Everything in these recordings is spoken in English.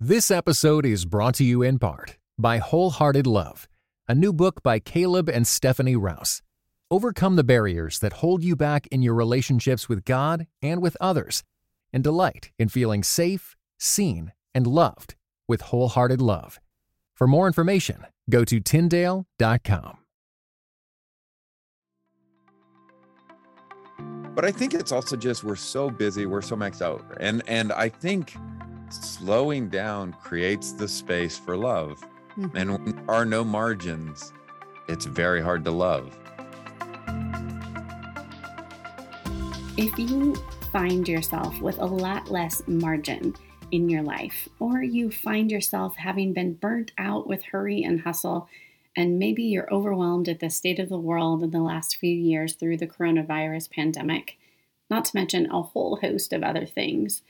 This episode is brought to you in part by Wholehearted Love, a new book by Caleb and Stephanie Rouse. Overcome the barriers that hold you back in your relationships with God and with others, and delight in feeling safe, seen, and loved with Wholehearted Love. For more information, go to Tyndale.com. But I think it's also just we're so busy, we're so maxed out. And and I think slowing down creates the space for love. Mm-hmm. And when there are no margins, it's very hard to love. If you find yourself with a lot less margin in your life, or you find yourself having been burnt out with hurry and hustle, and maybe you're overwhelmed at the state of the world in the last few years through the coronavirus pandemic, not to mention a whole host of other things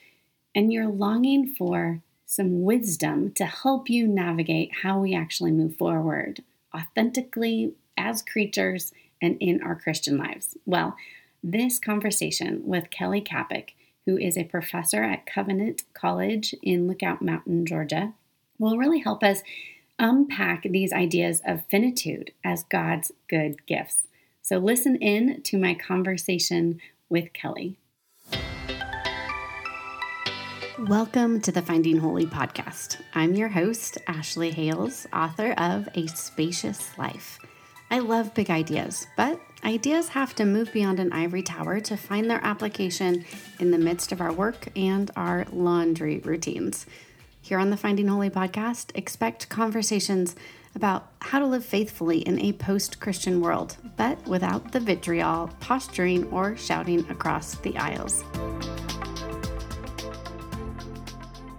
and you're longing for some wisdom to help you navigate how we actually move forward authentically as creatures and in our Christian lives. Well, this conversation with Kelly Kapic, who is a professor at Covenant College in Lookout Mountain, Georgia, will really help us unpack these ideas of finitude as God's good gifts. So, listen in to my conversation with Kelly. Welcome to the Finding Holy podcast. I'm your host, Ashley Hales, author of A Spacious Life. I love big ideas, but ideas have to move beyond an ivory tower to find their application in the midst of our work and our laundry routines. Here on the Finding Holy podcast, expect conversations about how to live faithfully in a post Christian world, but without the vitriol, posturing, or shouting across the aisles.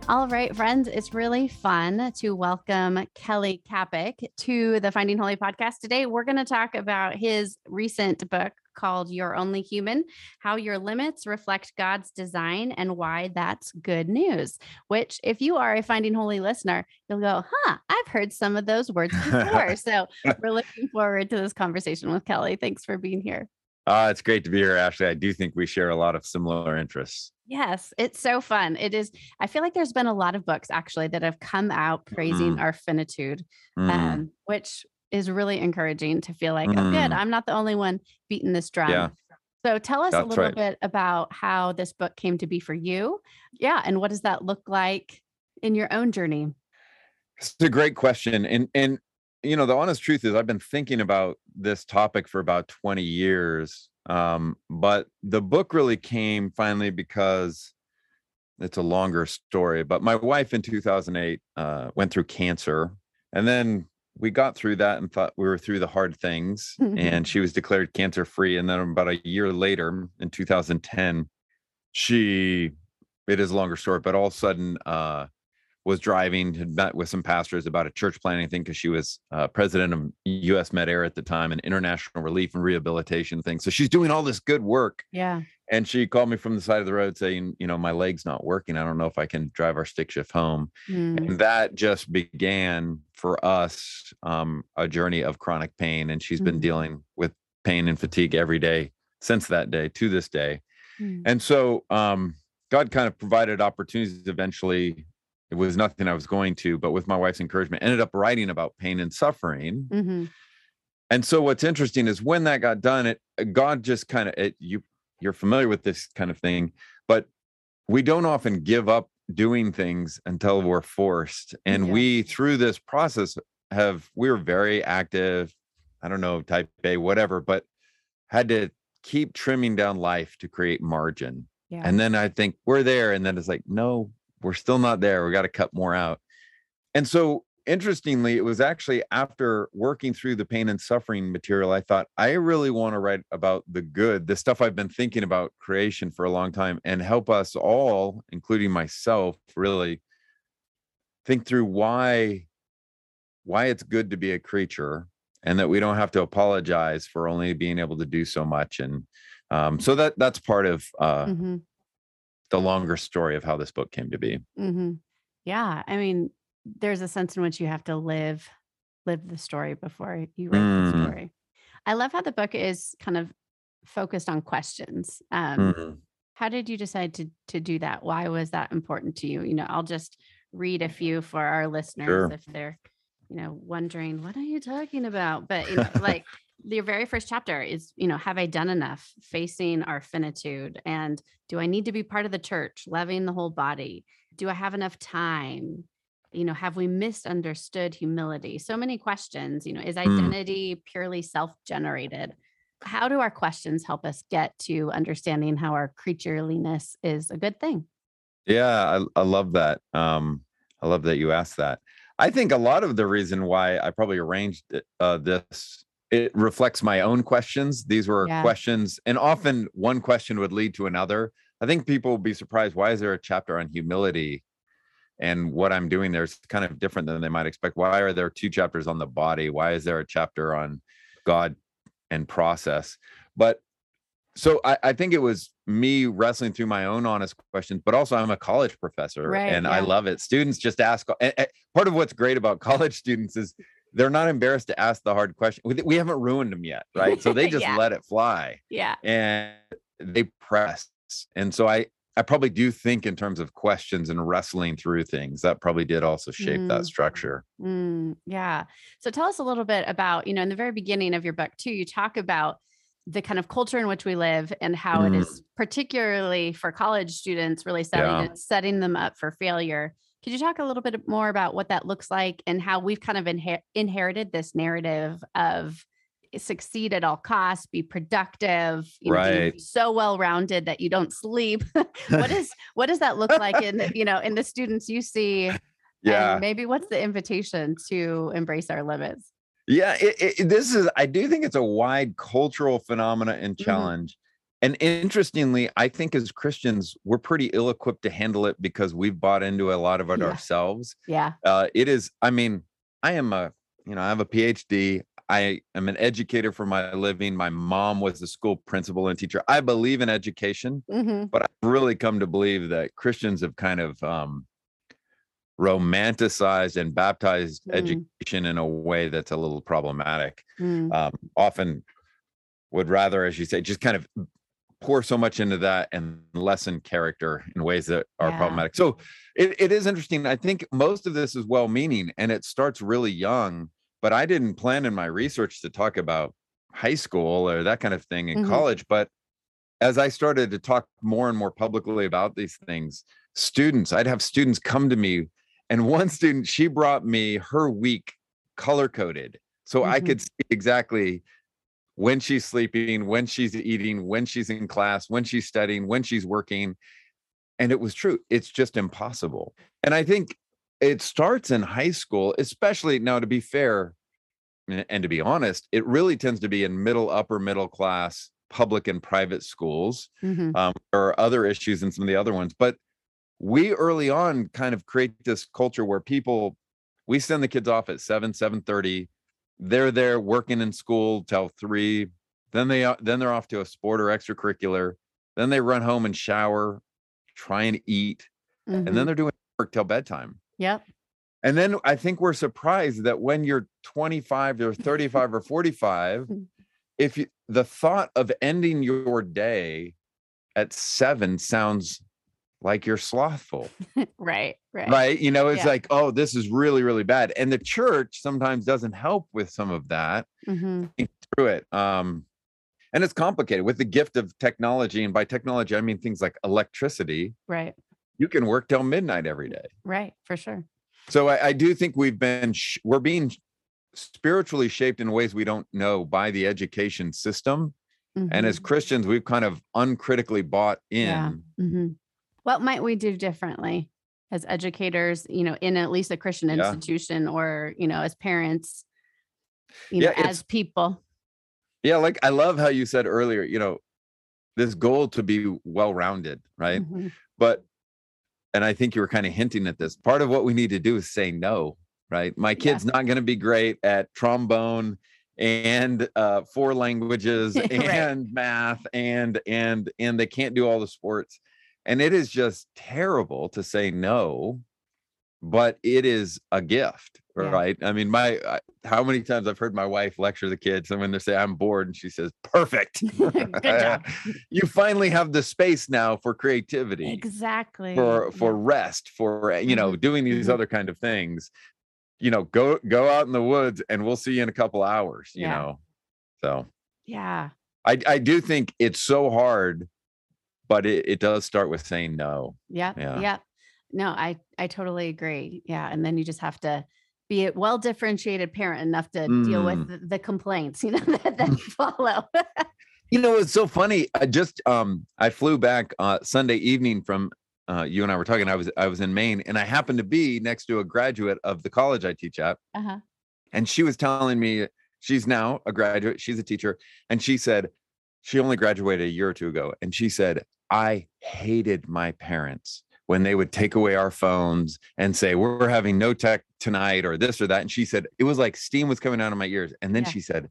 All right, friends, it's really fun to welcome Kelly Kapic to the Finding Holy podcast. Today, we're going to talk about his recent book called You're Only Human How Your Limits Reflect God's Design and Why That's Good News. Which, if you are a Finding Holy listener, you'll go, huh, I've heard some of those words before. so, we're looking forward to this conversation with Kelly. Thanks for being here. Uh, it's great to be here, Ashley. I do think we share a lot of similar interests. Yes, it's so fun. It is. I feel like there's been a lot of books actually that have come out praising mm. our finitude, mm. um, which is really encouraging to feel like, mm. oh, good, mm. I'm not the only one beating this drum. Yeah. So tell us That's a little right. bit about how this book came to be for you. Yeah. And what does that look like in your own journey? It's a great question. And, and, you know, the honest truth is I've been thinking about this topic for about 20 years um, but the book really came finally because it's a longer story. But my wife in 2008 uh, went through cancer, and then we got through that and thought we were through the hard things. and she was declared cancer free. And then about a year later, in 2010, she it is a longer story, but all of a sudden, uh, was driving, had met with some pastors about a church planting thing because she was uh, president of US Medair at the time, an international relief and rehabilitation thing. So she's doing all this good work. Yeah. And she called me from the side of the road saying, you know, my leg's not working. I don't know if I can drive our stick shift home. Mm. And that just began for us um, a journey of chronic pain. And she's mm. been dealing with pain and fatigue every day since that day to this day. Mm. And so um, God kind of provided opportunities eventually it was nothing I was going to, but with my wife's encouragement, ended up writing about pain and suffering. Mm-hmm. And so what's interesting is when that got done, it uh, God just kind of you you're familiar with this kind of thing, but we don't often give up doing things until we're forced. And yeah. we through this process have we were very active, I don't know, type A, whatever, but had to keep trimming down life to create margin. Yeah. And then I think we're there. And then it's like, no, we're still not there. We got to cut more out. And so, interestingly, it was actually after working through the pain and suffering material, I thought, I really want to write about the good, the stuff I've been thinking about creation for a long time, and help us all, including myself, really think through why why it's good to be a creature and that we don't have to apologize for only being able to do so much and um, so that that's part of uh, mm-hmm the longer story of how this book came to be. Mm-hmm. Yeah, I mean, there's a sense in which you have to live live the story before you write mm. the story. I love how the book is kind of focused on questions. Um, mm. How did you decide to to do that? Why was that important to you? You know, I'll just read a few for our listeners sure. if they're, you know, wondering, what are you talking about? But you know, like your very first chapter is, you know, have I done enough facing our finitude? And do I need to be part of the church, loving the whole body? Do I have enough time? You know, have we misunderstood humility? So many questions. You know, is hmm. identity mm. purely self generated? How do our questions help us get to understanding how our creatureliness is a good thing? Yeah, I, I love that. Um, I love that you asked that. I think a lot of the reason why I probably arranged uh, this it reflects my own questions. These were yeah. questions, and often one question would lead to another. I think people will be surprised. Why is there a chapter on humility? And what I'm doing there is kind of different than they might expect. Why are there two chapters on the body? Why is there a chapter on God and process? But so I, I think it was me wrestling through my own honest questions, but also I'm a college professor right, and yeah. I love it. Students just ask. And, and part of what's great about college students is they're not embarrassed to ask the hard question. We haven't ruined them yet, right? So they just yeah. let it fly. Yeah. And they press. And so I I probably do think in terms of questions and wrestling through things. That probably did also shape mm. that structure. Mm, yeah. So tell us a little bit about, you know, in the very beginning of your book too, you talk about the kind of culture in which we live and how mm. it is particularly for college students really setting yeah. setting them up for failure could you talk a little bit more about what that looks like and how we've kind of inher- inherited this narrative of succeed at all costs, be productive, you right. know, so well rounded that you don't sleep. what is what does that look like in you know in the students you see? Yeah, and maybe what's the invitation to embrace our limits? Yeah, it, it, this is. I do think it's a wide cultural phenomena and mm-hmm. challenge. Mm-hmm. And interestingly, I think as Christians, we're pretty ill equipped to handle it because we've bought into a lot of it yeah. ourselves. Yeah. Uh, it is, I mean, I am a, you know, I have a PhD. I am an educator for my living. My mom was a school principal and teacher. I believe in education, mm-hmm. but I've really come to believe that Christians have kind of um, romanticized and baptized mm. education in a way that's a little problematic. Mm. Um, often would rather, as you say, just kind of pour so much into that and lessen character in ways that are yeah. problematic. So it, it is interesting. I think most of this is well meaning and it starts really young, but I didn't plan in my research to talk about high school or that kind of thing in mm-hmm. college. But as I started to talk more and more publicly about these things, students, I'd have students come to me. And one student, she brought me her week color coded. So mm-hmm. I could see exactly when she's sleeping, when she's eating, when she's in class, when she's studying, when she's working. And it was true. It's just impossible. And I think it starts in high school, especially now, to be fair and to be honest, it really tends to be in middle, upper middle class public and private schools. Mm-hmm. Um, there are other issues in some of the other ones, but we early on kind of create this culture where people we send the kids off at 7 7 30 they're there working in school till three. Then they then they're off to a sport or extracurricular. Then they run home and shower, try and eat, mm-hmm. and then mm-hmm. they're doing work till bedtime. Yep. And then I think we're surprised that when you're 25 or 35 or 45, mm. if you, the thought of ending your day at seven sounds like you're slothful. right, right. Right. You know, it's yeah. like, oh, this is really, really bad. And the church sometimes doesn't help with some of that mm-hmm. through it. Um, and it's complicated with the gift of technology. And by technology, I mean things like electricity. Right. You can work till midnight every day. Right, for sure. So I, I do think we've been, sh- we're being spiritually shaped in ways we don't know by the education system. Mm-hmm. And as mm-hmm. Christians, we've kind of uncritically bought in. Yeah. Mm-hmm what might we do differently as educators you know in at least a christian yeah. institution or you know as parents you know yeah, as people yeah like i love how you said earlier you know this goal to be well rounded right mm-hmm. but and i think you were kind of hinting at this part of what we need to do is say no right my kid's yeah. not going to be great at trombone and uh four languages right. and math and and and they can't do all the sports and it is just terrible to say no, but it is a gift Yeah. right i mean my I, how many times i've heard my wife lecture the kids and when they say i'm bored and she says perfect Good job. you finally have the space now for creativity Exactly. for for Yeah. rest for you know doing these mhm. other kind of things you know go go out in the woods and we'll see you in a couple hours you Yeah. know so Yeah. i i do think it's so hard but it, it does start with saying no Yeah. Yeah. Yeah. No, I I totally agree. Yeah, and then you just have to be a well differentiated parent enough to deal Mm. with the, the complaints, you know, that, that follow. You know, it's so funny. I just um I flew back uh Sunday evening from uh you and I were talking. I was I was in Maine and I happened to be next to a graduate of the college I teach at. uh-huh. And she was telling me she's now a graduate, she's a teacher, and she said she only graduated a year or two ago. And she said, I hated my parents when they would take away our phones and say, We're having no tech tonight or this or that. And she said, It was like steam was coming out of my ears. And then Yeah. she said,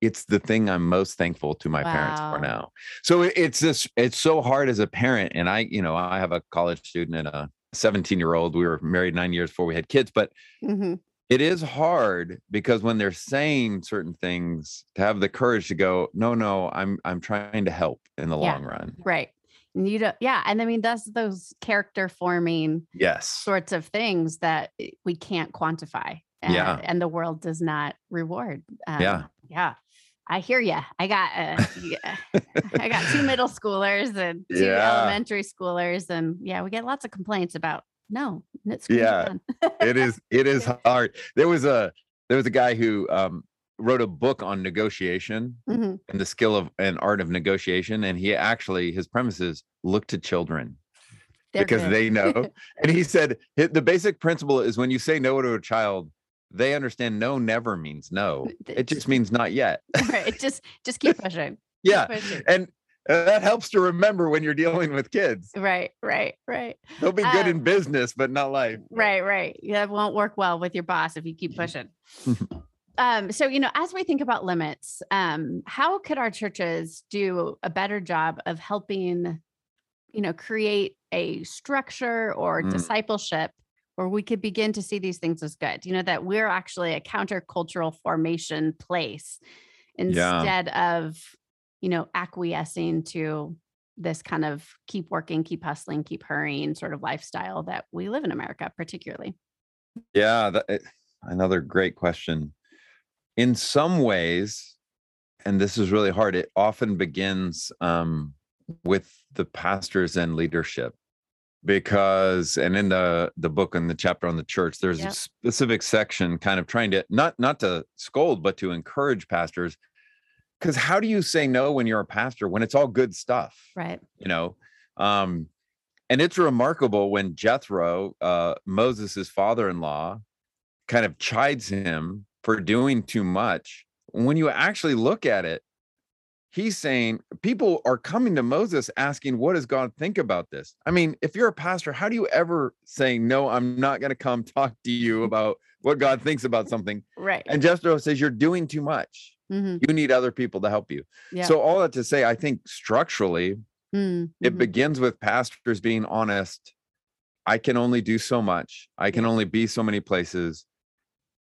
It's the thing I'm most thankful to my parents for now. So it's this, it's so hard as a parent. And I, you know, I have a college student and a 17 year old. We were married nine years before we had kids, but hmm it is hard because when they're saying certain things to have the courage to go no no i'm i'm trying to help in the Yeah. long run Right. And you don't, yeah. And I mean, that's those character forming yes sorts of things that we can't quantify. uh, Yeah. And the world does not reward. Um, Yeah. Yeah. I hear you. I got, uh, yeah, I got two middle schoolers and two Yeah. elementary schoolers. And yeah, we get lots of complaints about no, are Yeah. it is it is hard there was a there was a guy who um wrote a book on negotiation Mhm. and the skill of and art of negotiation and he actually his premises look to children They're because good. they know and he said the basic principle is when you say no to a child they understand no never means no it just means not yet right. Just, just keep pushing. keep yeah pushing. and that helps to remember when you're dealing with kids Right, right, right, they'll be good in Um, business but not life right, right. Yeah, it won't work well with your boss if you keep pushing. um, so you know, as we think about limits, um, how could our churches do a better job of helping, you know, create a structure or Mm. discipleship where we could begin to see these things as good? You know, that we're actually a countercultural formation place instead of, you know, acquiescing to this kind of keep working, keep hustling, keep hurrying sort of lifestyle that we live in America, particularly. Yeah, that, another great question. In some ways, and this is really hard, it often begins um, with the pastors and leadership. Because, and in the the book and the chapter on the church, there's Yep. a specific section kind of trying to not not to scold, but to encourage pastors. Because how do you say no when you're a pastor when it's all good stuff? Right. you know um and it's remarkable when jethro uh moses's father-in-law kind of chides him for doing too much when you actually look at it he's saying people are coming to moses asking what does god think about this i mean if you're a pastor how do you ever say no i'm not going to come talk to you about what god thinks about something Right. and jethro says you're doing too much Mhm. you need other people to help you Yeah. so all that to say i think structurally Mm, it mhm. begins with pastors being honest i can only do so much i can only be so many places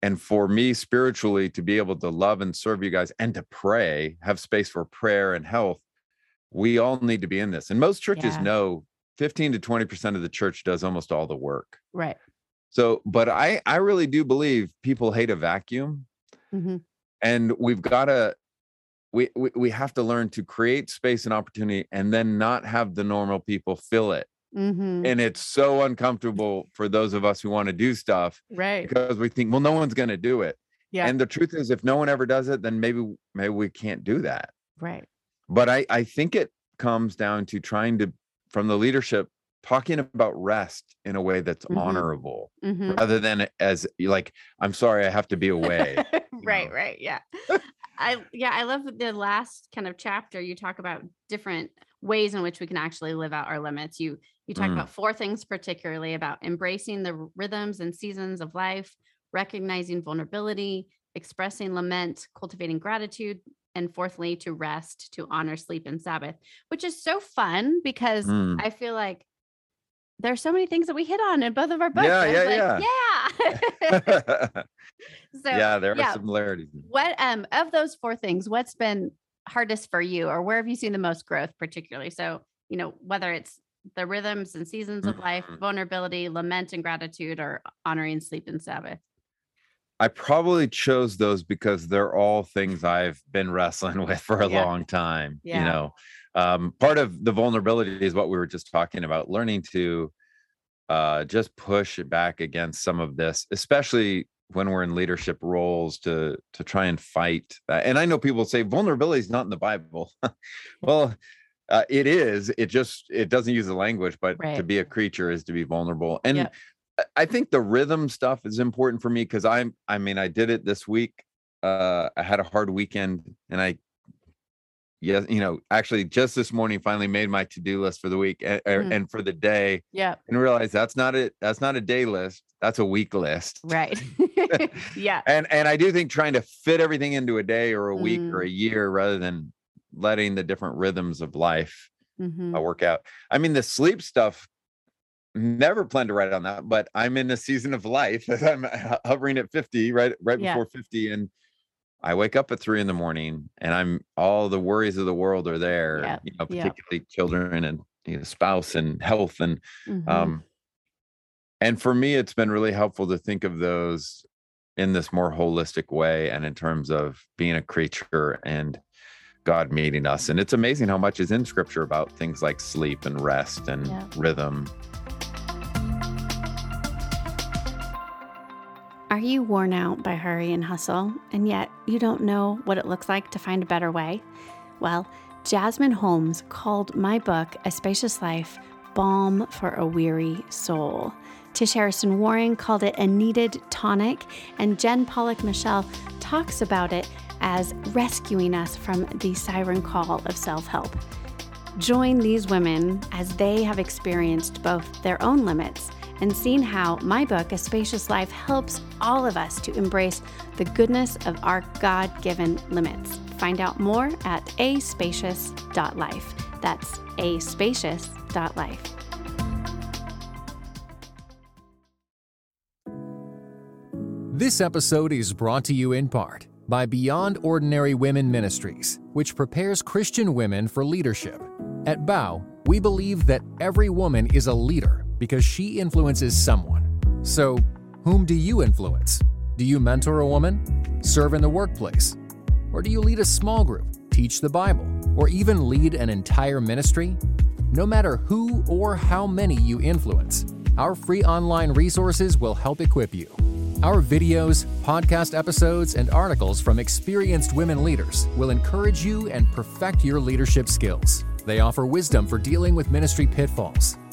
and for me spiritually to be able to love and serve you guys and to pray have space for prayer and health we all need to be in this and most churches Yeah. know 15 to 20% of the church does almost all the work right. so but i i really do believe people hate a vacuum Mhm. And we've got to we, we we have to learn to create space and opportunity and then not have the normal people fill it Mhm. and it's so uncomfortable for those of us who want to do stuff Right. because we think well no one's going to do it Yeah. and the truth is if no one ever does it then maybe maybe we can't do that Right. but i i think it comes down to trying to from the leadership talking about rest in a way that's Mhm. honorable Mhm. rather than as like i'm sorry i have to be away right. know. Right. Yeah. I yeah. I love the last kind of chapter. You talk about different ways in which we can actually live out our limits. You you talk Mm. about four things particularly about embracing the rhythms and seasons of life, recognizing vulnerability, expressing lament, cultivating gratitude, and fourthly, to rest, to honor sleep and Sabbath, which is so fun because Mm. I feel like there's so many things that we hit on in both of our books. Yeah, yeah, like, yeah. yeah. so yeah, there are yeah. similarities. what um of those four things, what's been hardest for you or where have you seen the most growth particularly? So, you know, whether it's the rhythms and seasons of life, Mhm. vulnerability, lament and gratitude, or honoring sleep and Sabbath. I probably chose those because they're all things I've been wrestling with for a Yeah. long time. Yeah. You know, um, part of the vulnerability is what we were just talking about, learning to uh, just push back against some of this, especially when we're in leadership roles to to try and fight that. And I know people say vulnerability is not in the Bible. well, uh, it is. It just it doesn't use the language, but to be a creature is to be vulnerable. And. I- I think the rhythm stuff is important for me because I'm I mean I did it this week. Uh I had a hard weekend and I yes, you know, actually just this morning finally made my to-do list for the week and, Mm. and for the day Yeah. and realized that's not it that's not a day list, that's a week list. Right. yeah. And and I do think trying to fit everything into a day or a week or Mm. a year rather than letting the different rhythms of life uh, work out. I mean, the sleep stuff, never planned to write on that, but I'm in a season of life as I'm hovering at 50, right, right Yeah. before 50, and I wake up at three in the morning, and I'm all the worries of the world are there. Yeah, You know, particularly children and you know, spouse and health, and Mhm. um, and for me, it's been really helpful to think of those in this more holistic way, and in terms of being a creature and God meeting us. And it's amazing how much is in scripture about things like sleep and rest and Yeah. rhythm. Are you worn out by hurry and hustle, and yet you don't know what it looks like to find a better way? Well, Jasmine Holmes called my book, A Spacious Life, Balm for a Weary Soul. Tish Harrison Warren called it a needed tonic, and Jen Pollock Michel talks about it as rescuing us from the siren call of self help. Join these women as they have experienced both their own limits and seen how my book, A Spacious Life, helps all of us to embrace the goodness of our God given limits. Find out more at aspacious.life. That's aspacious.life. This episode is brought to you in part by Beyond Ordinary Women Ministries, which prepares Christian women for leadership. At Bow, we believe that every woman is a leader because she influences someone. So, whom do you influence? Do you mentor a woman? Serve in the workplace? Or do you lead a small group, teach the Bible, or even lead an entire ministry? No matter who or how many you influence, our free online resources will help equip you. Our videos, podcast episodes, and articles from experienced women leaders will encourage you and perfect your leadership skills. They offer wisdom for dealing with ministry pitfalls,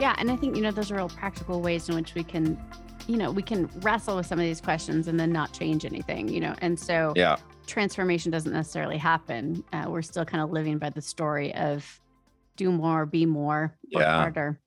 Yeah, and I think you know those are real practical ways in which we can, you know, we can wrestle with some of these questions and then not change anything, you know. And so Yeah. transformation doesn't necessarily happen. Uh, we're still kind of living by the story of do more, be more, work Yeah. harder.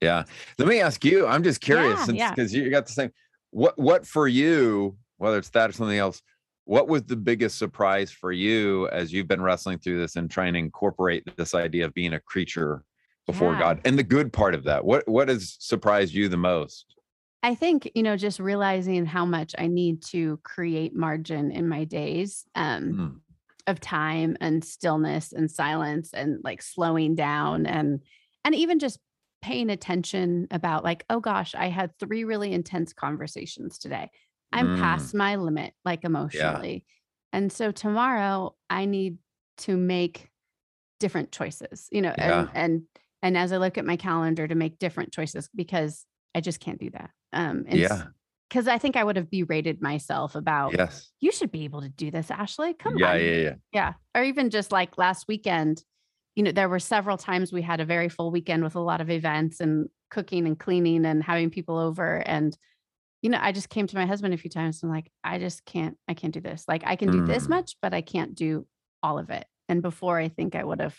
Yeah. Let me ask you, I'm just curious Yeah, yeah. because you got the same what what for you, whether it's that or something else, what was the biggest surprise for you as you've been wrestling through this and trying to incorporate this idea of being a creature before Yeah. God and the good part of that? What what has surprised you the most? I think you know just realizing how much I need to create margin in my days. Um, Mm, of time and stillness and silence and like slowing down and and even just paying attention about like oh gosh i had three really intense conversations today i'm Mm. past my limit like emotionally and so tomorrow i need to make different choices you know Yeah. and and and as i look at my calendar to make different choices because i just can't do that um Yeah. because i think i would have berated myself about Yes. you should be able to do this ashley come Yeah, on yeah, yeah. yeah. Or even just like last weekend, you know, there were several times we had a very full weekend with a lot of events and cooking and cleaning and having people over and you know, I just came to my husband a few times and like, I just can't, I can't do this. Like I can do mm. this much, but I can't do all of it. And before I think I would have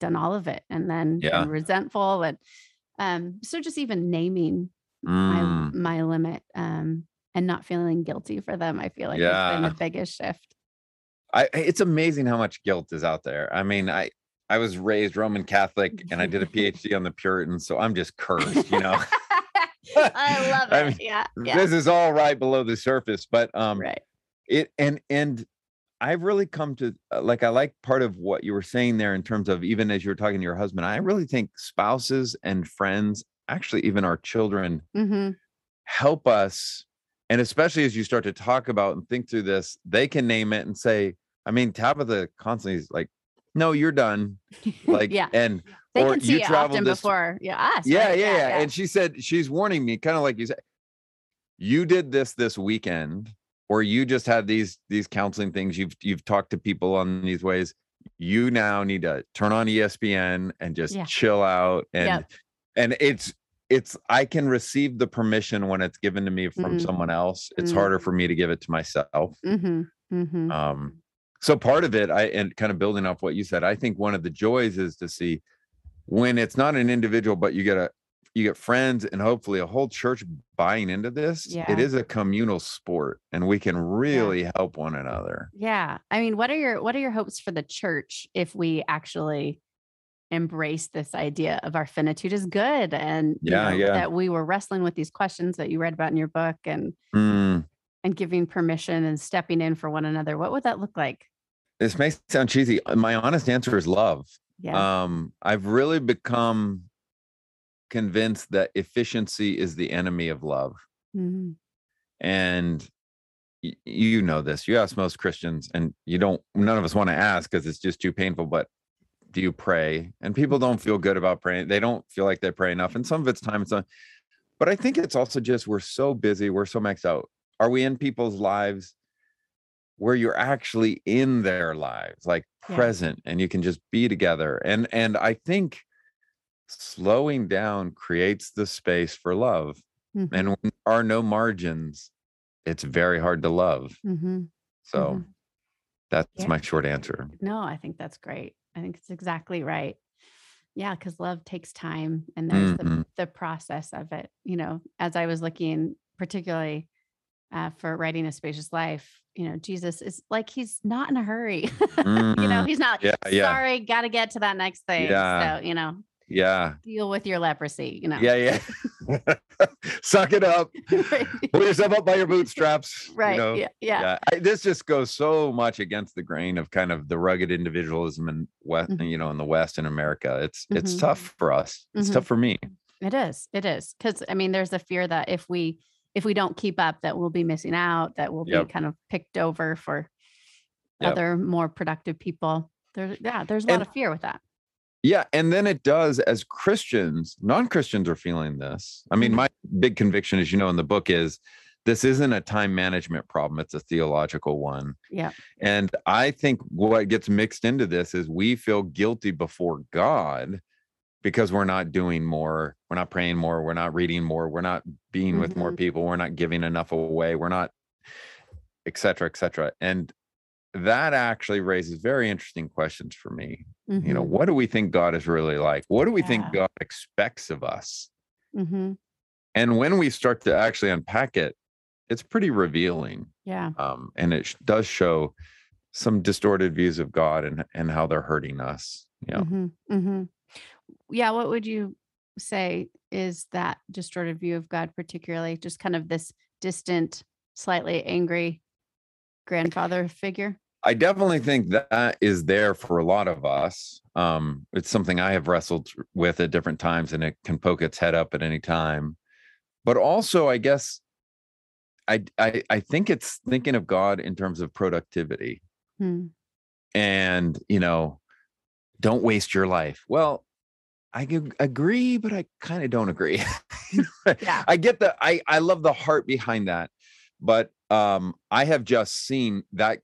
done all of it and then yeah. resentful. And um, so just even naming mm. my my limit um and not feeling guilty for them, I feel like yeah. has been the biggest shift. I it's amazing how much guilt is out there. I mean, I I was raised Roman Catholic and I did a PhD on the Puritans, so I'm just cursed, you know. I love it. I mean, yeah, yeah. This is all right below the surface, but um right. it and and I've really come to uh, like I like part of what you were saying there in terms of even as you were talking to your husband. I really think spouses and friends, actually even our children, mm-hmm. help us. And especially as you start to talk about and think through this, they can name it and say, I mean, Tabitha constantly is like, no, you're done. Like, yeah. And they or can see you often this, before. Yeah. Us, yeah, right? yeah, yeah, yeah. And she said, she's warning me, kind of like you said, you did this this weekend, or you just had these these counseling things. You've you've talked to people on these ways. You now need to turn on ESPN and just yeah. chill out. And yep. and it's it's I can receive the permission when it's given to me from mm-hmm. someone else. It's mm-hmm. harder for me to give it to myself. Mm-hmm. mm-hmm. Um, so part of it, I and kind of building off what you said, I think one of the joys is to see when it's not an individual, but you get a you get friends and hopefully a whole church buying into this. Yeah. It is a communal sport and we can really yeah. help one another. Yeah. I mean, what are your what are your hopes for the church if we actually embrace this idea of our finitude is good and yeah, know, yeah. that we were wrestling with these questions that you read about in your book and mm. and giving permission and stepping in for one another. What would that look like? This may sound cheesy. My honest answer is love. Yeah. Um, I've really become convinced that efficiency is the enemy of love. Mm-hmm. And y- you know this. You ask most Christians, and you don't, none of us want to ask because it's just too painful, but do you pray? And people don't feel good about praying. They don't feel like they pray enough. And some of it's time. It's on. But I think it's also just we're so busy, we're so maxed out. Are we in people's lives where you're actually in their lives like yeah. present and you can just be together and and i think slowing down creates the space for love mm-hmm. and when there are no margins it's very hard to love mm-hmm. so mm-hmm. that's yeah. my short answer no i think that's great i think it's exactly right yeah because love takes time and there's the, mm-hmm. the process of it you know as i was looking particularly uh, for writing a spacious life you know jesus is like he's not in a hurry mm-hmm. you know mm-hmm. he's not yeah, sorry yeah. gotta get to that next thing yeah. so you know yeah deal with your leprosy you know yeah yeah suck it up right. pull yourself up by your bootstraps right you know? yeah yeah, yeah. I, this just goes so much against the grain of kind of the rugged individualism in west mm-hmm. you know in the west in america it's mm-hmm. it's tough for us it's mm-hmm. tough for me it is it is because i mean there's a fear that if we if we don't keep up that we'll be missing out that we'll yep. be kind of picked over for yep. other more productive people there's yeah there's a lot and, of fear with that yeah and then it does as christians non-christians are feeling this i mean mm-hmm. my big conviction as you know in the book is this isn't a time management problem it's a theological one yeah and i think what gets mixed into this is we feel guilty before god because we're not doing more we're not praying more we're not reading more we're not being mm-hmm. with more mm-hmm. people we're not giving enough away we're not et cetera et cetera and that actually raises very interesting questions for me mm-hmm. you know mm-hmm. what do we think god is really like what do we yeah. think god expects of us mm-hmm. and when we start to actually unpack it it's pretty revealing yeah um, and it sh- does show some distorted views of god and and how they're hurting us yeah mm-hmm. mm-hmm yeah, what would you say is that distorted view of God, particularly just kind of this distant, slightly angry grandfather figure? I definitely think that is there for a lot of us. Um, it's something I have wrestled with at different times, and it can poke its head up at any time. But also, I guess I I, I think it's thinking of God in terms of productivity, hmm. and you know, don't waste your life. Well, I agree, but I kind of don't agree. yeah. I get the I I love the heart behind that, but um I have just seen that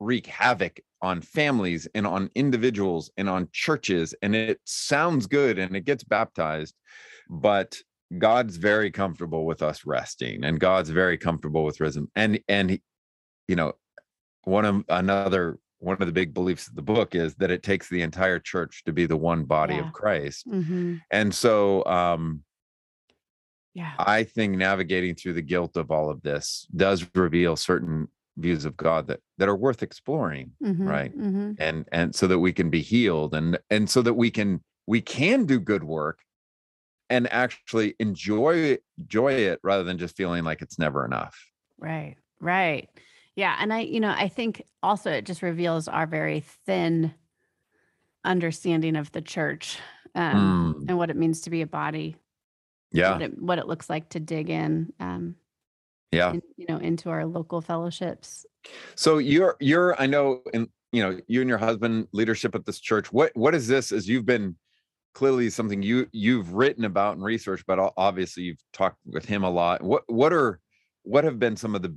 wreak havoc on families and on individuals and on churches and it sounds good and it gets baptized but God's very comfortable with us resting and God's very comfortable with rhythm. And and you know, one of another one of the big beliefs of the book is that it takes the entire church to be the one body yeah. of Christ. Mm-hmm. And so um yeah. I think navigating through the guilt of all of this does reveal certain views of God that that are worth exploring, mm-hmm, right? Mm-hmm. And and so that we can be healed and and so that we can we can do good work and actually enjoy enjoy it rather than just feeling like it's never enough. Right. Right. Yeah, and I you know, I think also it just reveals our very thin understanding of the church um, mm. and what it means to be a body. Yeah. What it, what it looks like to dig in um, yeah. in, you know into our local fellowships. So you're you're i know and you know you and your husband leadership at this church what what is this as you've been clearly something you you've written about and researched but obviously you've talked with him a lot. What what are what have been some of the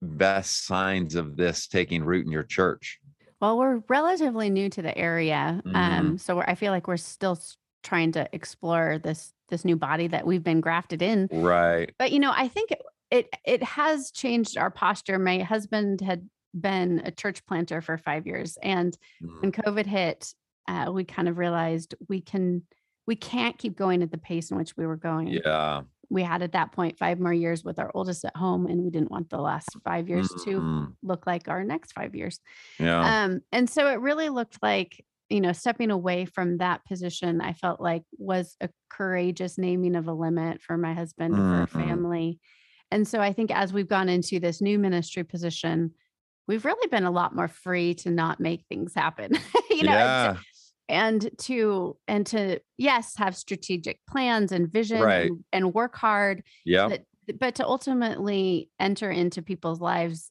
best signs of this taking root in your church? Well we're relatively new to the area mm-hmm. um so i feel like we're still trying to explore this this new body that we've been grafted in. Right. But you know i think it it has changed our posture. My husband had been a church planter for five years, and mm-hmm. when COVID hit, uh, we kind of realized we can we can't keep going at the pace in which we were going. Yeah. We had at that point five more years with our oldest at home, and we didn't want the last five years mm-hmm. to look like our next five years. Yeah. Um, and so it really looked like, you know, stepping away from that position, I felt like was a courageous naming of a limit for my husband, mm-hmm. for our family. And so I think as we've gone into this new ministry position, we've really been a lot more free to not make things happen. you know, yeah. and to and to yes, have strategic plans and vision right. and, and, work hard. Yeah. But, but to ultimately enter into people's lives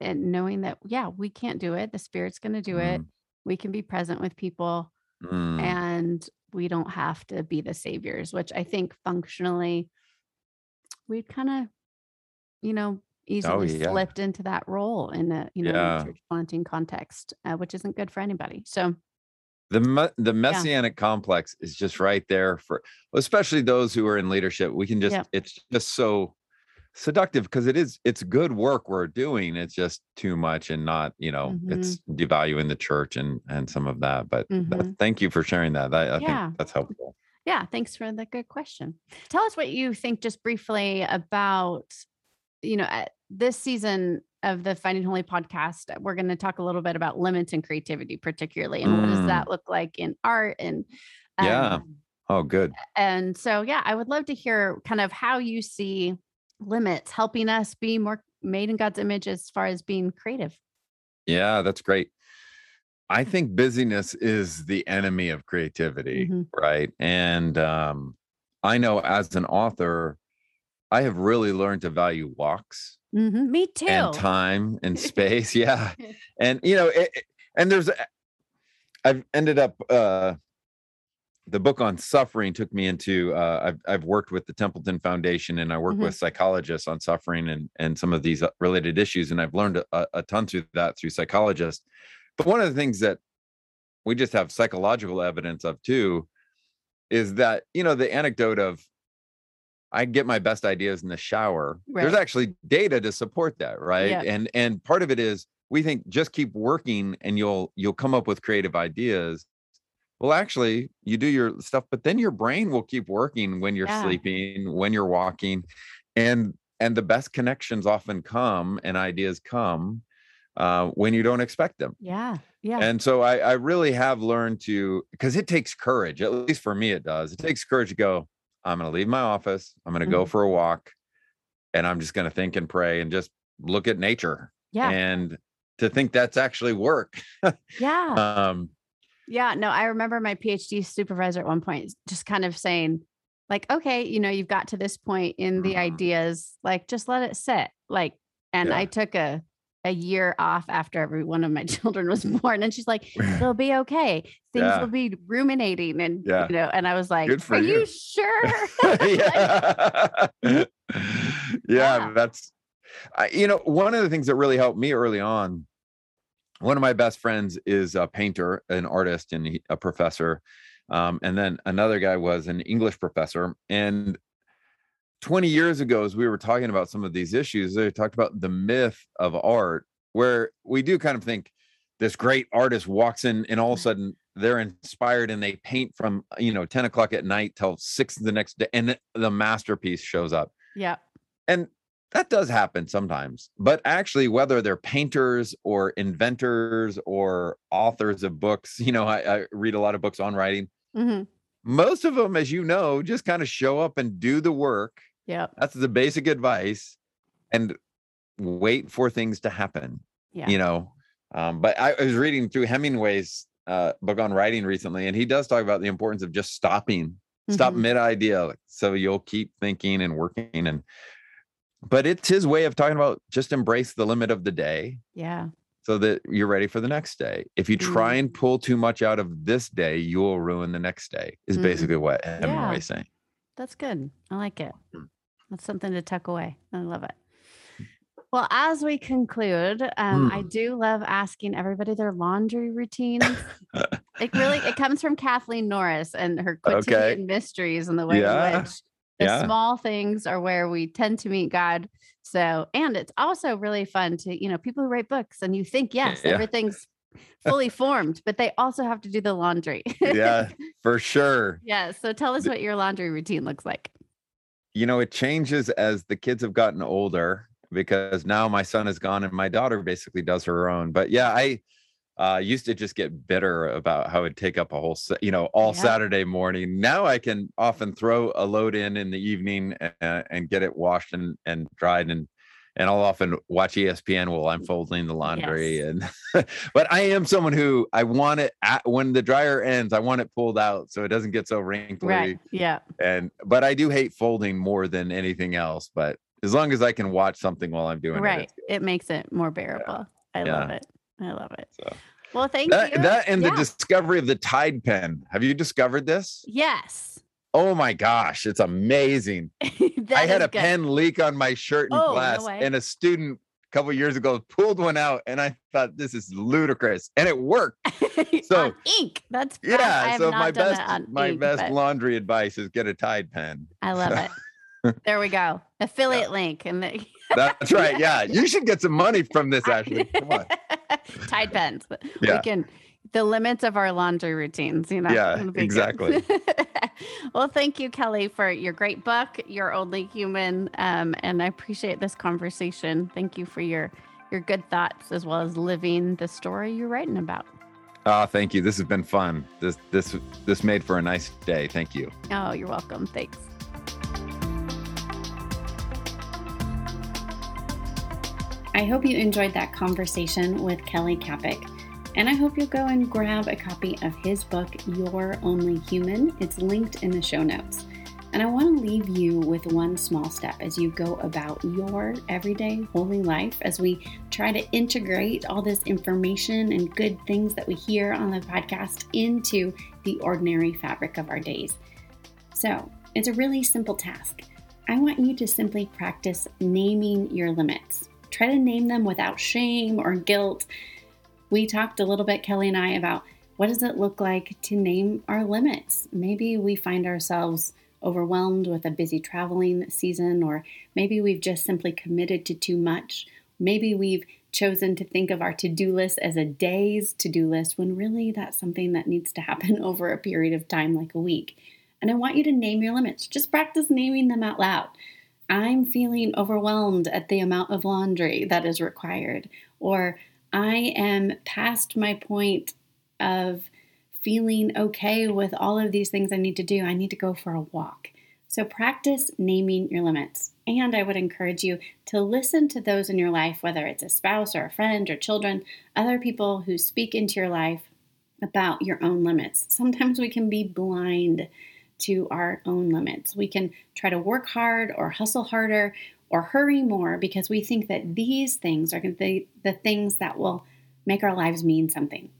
and knowing that, yeah, we can't do it. The spirit's going to do mm. it. We can be present with people mm. and we don't have to be the saviors, which I think functionally we've kind of you know, oh, easily oh, yeah. slipped into that role in a you know yeah. church planting context, uh, which isn't good for anybody. So the the messianic yeah. complex is just right there for especially those who are in leadership. We can just it's just so seductive because it is it's good work we're doing it's just too much and not you know mm-hmm. it's devaluing the church and and some of that but mm-hmm. that, thank you for sharing that i, I yeah. think that's helpful yeah thanks for the good question tell us what you think just briefly about you know, this season of the Finding Holy podcast, we're going to talk a little bit about limits and creativity, particularly, and mm. what does that mm. look like in art and um, yeah. Oh, good. And so, yeah, I would love to hear kind of how you see limits helping us be more made in God's image as far as being creative. Yeah, that's great. I think busyness is the enemy of creativity, mm-hmm. right? And um, I know as an author, I have really learned to value walks. Mm-hmm. Me too. And time and space. yeah. And, you know, it, and there's, I've ended up, uh, the book on suffering took me into uh, I've, I've worked with the templeton foundation and i work mm-hmm. with psychologists on suffering and, and some of these uh, related issues and i've learned a, a ton through that through psychologists but one of the things that we just have psychological evidence of too is that you know the anecdote of I get my best ideas in the shower. Right. There's actually data to support that, right? Yeah. And and part of it is we think just keep working and you'll you'll come up with creative ideas. Well, actually, you do your stuff, but then your brain will keep working when you're yeah. sleeping, when you're walking, and and the best connections often come and ideas come uh, when you don't expect them. Yeah, yeah. And so I, I really have learned to because it takes courage. At least for me, it does. It takes courage to go. I'm going to leave my office. I'm going to mm-hmm. go for a walk and I'm just going to think and pray and just look at nature. Yeah. And to think that's actually work. yeah. Um, yeah. No, I remember my PhD supervisor at one point just kind of saying, like, okay, you know, you've got to this point in the mm-hmm. ideas, like, just let it sit. Like, and yeah. I took a a year off after every one of my children was born. And she's like, they'll be okay. Things yeah. will be ruminating. And, yeah. you know, and I was like, are you, you sure? yeah. yeah. yeah. That's, I, you know, one of the things that really helped me early on, one of my best friends is a painter, an artist, and a professor. Um, and then another guy was an English professor. And 20 years ago, as we were talking about some of these issues, they talked about the myth of art, where we do kind of think this great artist walks in and all of a sudden they're inspired and they paint from you know 10 o'clock at night till six the next day and the masterpiece shows up. Yeah and that does happen sometimes but actually whether they're painters or inventors or authors of books you know i, I read a lot of books on writing. Mm-hmm. most of them as you know just kind of show up and do the work yeah that's the basic advice and wait for things to happen yeah you know um, but I, I was reading through hemingway's uh, book on writing recently, and he does talk about the importance of just stopping, mm-hmm. stop mid idea, so you'll keep thinking and working. And but it's his way of talking about just embrace the limit of the day. Yeah. So that you're ready for the next day. If you try mm-hmm. and pull too much out of this day, you will ruin the next day. Is mm-hmm. basically what Hemingway's yeah. saying. That's good. I like it. Hmm. That's something to tuck away. I love it. Well, as we conclude, um, mm. I do love asking everybody their laundry routines. it really it comes from Kathleen Norris and her quotidian okay. mysteries and the way yeah. in which the yeah. small things are where we tend to meet God. So, and it's also really fun to, you know, people who write books and you think, yes, yeah. everything's fully formed, but they also have to do the laundry. yeah, for sure. Yeah. So tell us what your laundry routine looks like. You know, it changes as the kids have gotten older because now my son is gone and my daughter basically does her own. But yeah, I uh, used to just get bitter about how it'd take up a whole, you know, all yeah. Saturday morning. Now I can often throw a load in in the evening and, and get it washed and, and dried and and I'll often watch ESPN while I'm folding the laundry. Yes. And but I am someone who I want it at, when the dryer ends, I want it pulled out so it doesn't get so wrinkly. Right. Yeah. And but I do hate folding more than anything else. But as long as I can watch something while I'm doing right. it. Right. It makes it more bearable. Yeah. I yeah. love it. I love it. So. Well, thank that, you. That and yeah. the discovery of the Tide pen. Have you discovered this? Yes. Oh my gosh, it's amazing. I had a good. pen leak on my shirt in oh, class, no and a student a couple years ago pulled one out, and I thought this is ludicrous, and it worked. So ink. That's yeah. So my best my ink, best but... laundry advice is get a Tide pen. I love it there we go. Affiliate yeah. link. And the- that's right. Yeah. You should get some money from this, Ashley. Come on. Tide pens. Yeah. We can the limits of our laundry routines, you know. Yeah, exactly. well, thank you, Kelly, for your great book, You're Only Human. Um, and I appreciate this conversation. Thank you for your your good thoughts as well as living the story you're writing about. Oh, thank you. This has been fun. This this this made for a nice day. Thank you. Oh, you're welcome. Thanks. I hope you enjoyed that conversation with Kelly Kapic. And I hope you'll go and grab a copy of his book, You're Only Human. It's linked in the show notes. And I want to leave you with one small step as you go about your everyday holy life as we try to integrate all this information and good things that we hear on the podcast into the ordinary fabric of our days. So, it's a really simple task. I want you to simply practice naming your limits. Try to name them without shame or guilt. We talked a little bit, Kelly and I, about what does it look like to name our limits? Maybe we find ourselves overwhelmed with a busy traveling season, or maybe we've just simply committed to too much. Maybe we've chosen to think of our to do list as a day's to do list when really that's something that needs to happen over a period of time, like a week. And I want you to name your limits. Just practice naming them out loud. I'm feeling overwhelmed at the amount of laundry that is required, or I am past my point of feeling okay with all of these things I need to do. I need to go for a walk. So practice naming your limits. And I would encourage you to listen to those in your life, whether it's a spouse or a friend or children, other people who speak into your life about your own limits. Sometimes we can be blind to our own limits. We can try to work hard or hustle harder or hurry more because we think that these things are the, the things that will make our lives mean something.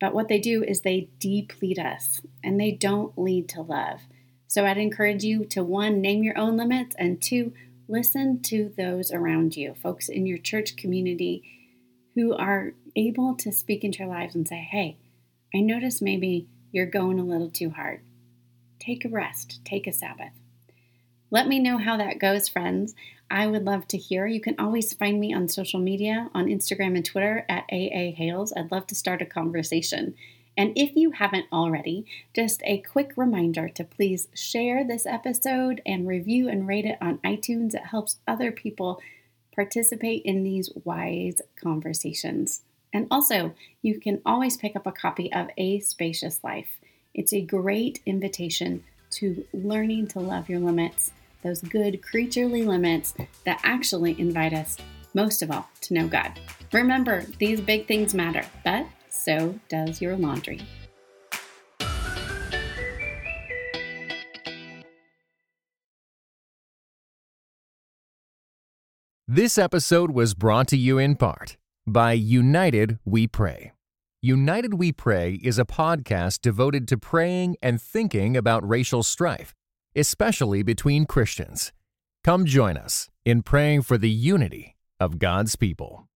But what they do is they deplete us and they don't lead to love. So I'd encourage you to one, name your own limits, and two, listen to those around you, folks in your church community who are able to speak into your lives and say, hey, I notice maybe you're going a little too hard. Take a rest, take a Sabbath. Let me know how that goes, friends. I would love to hear. You can always find me on social media on Instagram and Twitter at AA Hales. I'd love to start a conversation. And if you haven't already, just a quick reminder to please share this episode and review and rate it on iTunes. It helps other people participate in these wise conversations. And also, you can always pick up a copy of A Spacious Life. It's a great invitation to learning to love your limits, those good creaturely limits that actually invite us, most of all, to know God. Remember, these big things matter, but so does your laundry. This episode was brought to you in part by United We Pray. United We Pray is a podcast devoted to praying and thinking about racial strife, especially between Christians. Come join us in praying for the unity of God's people.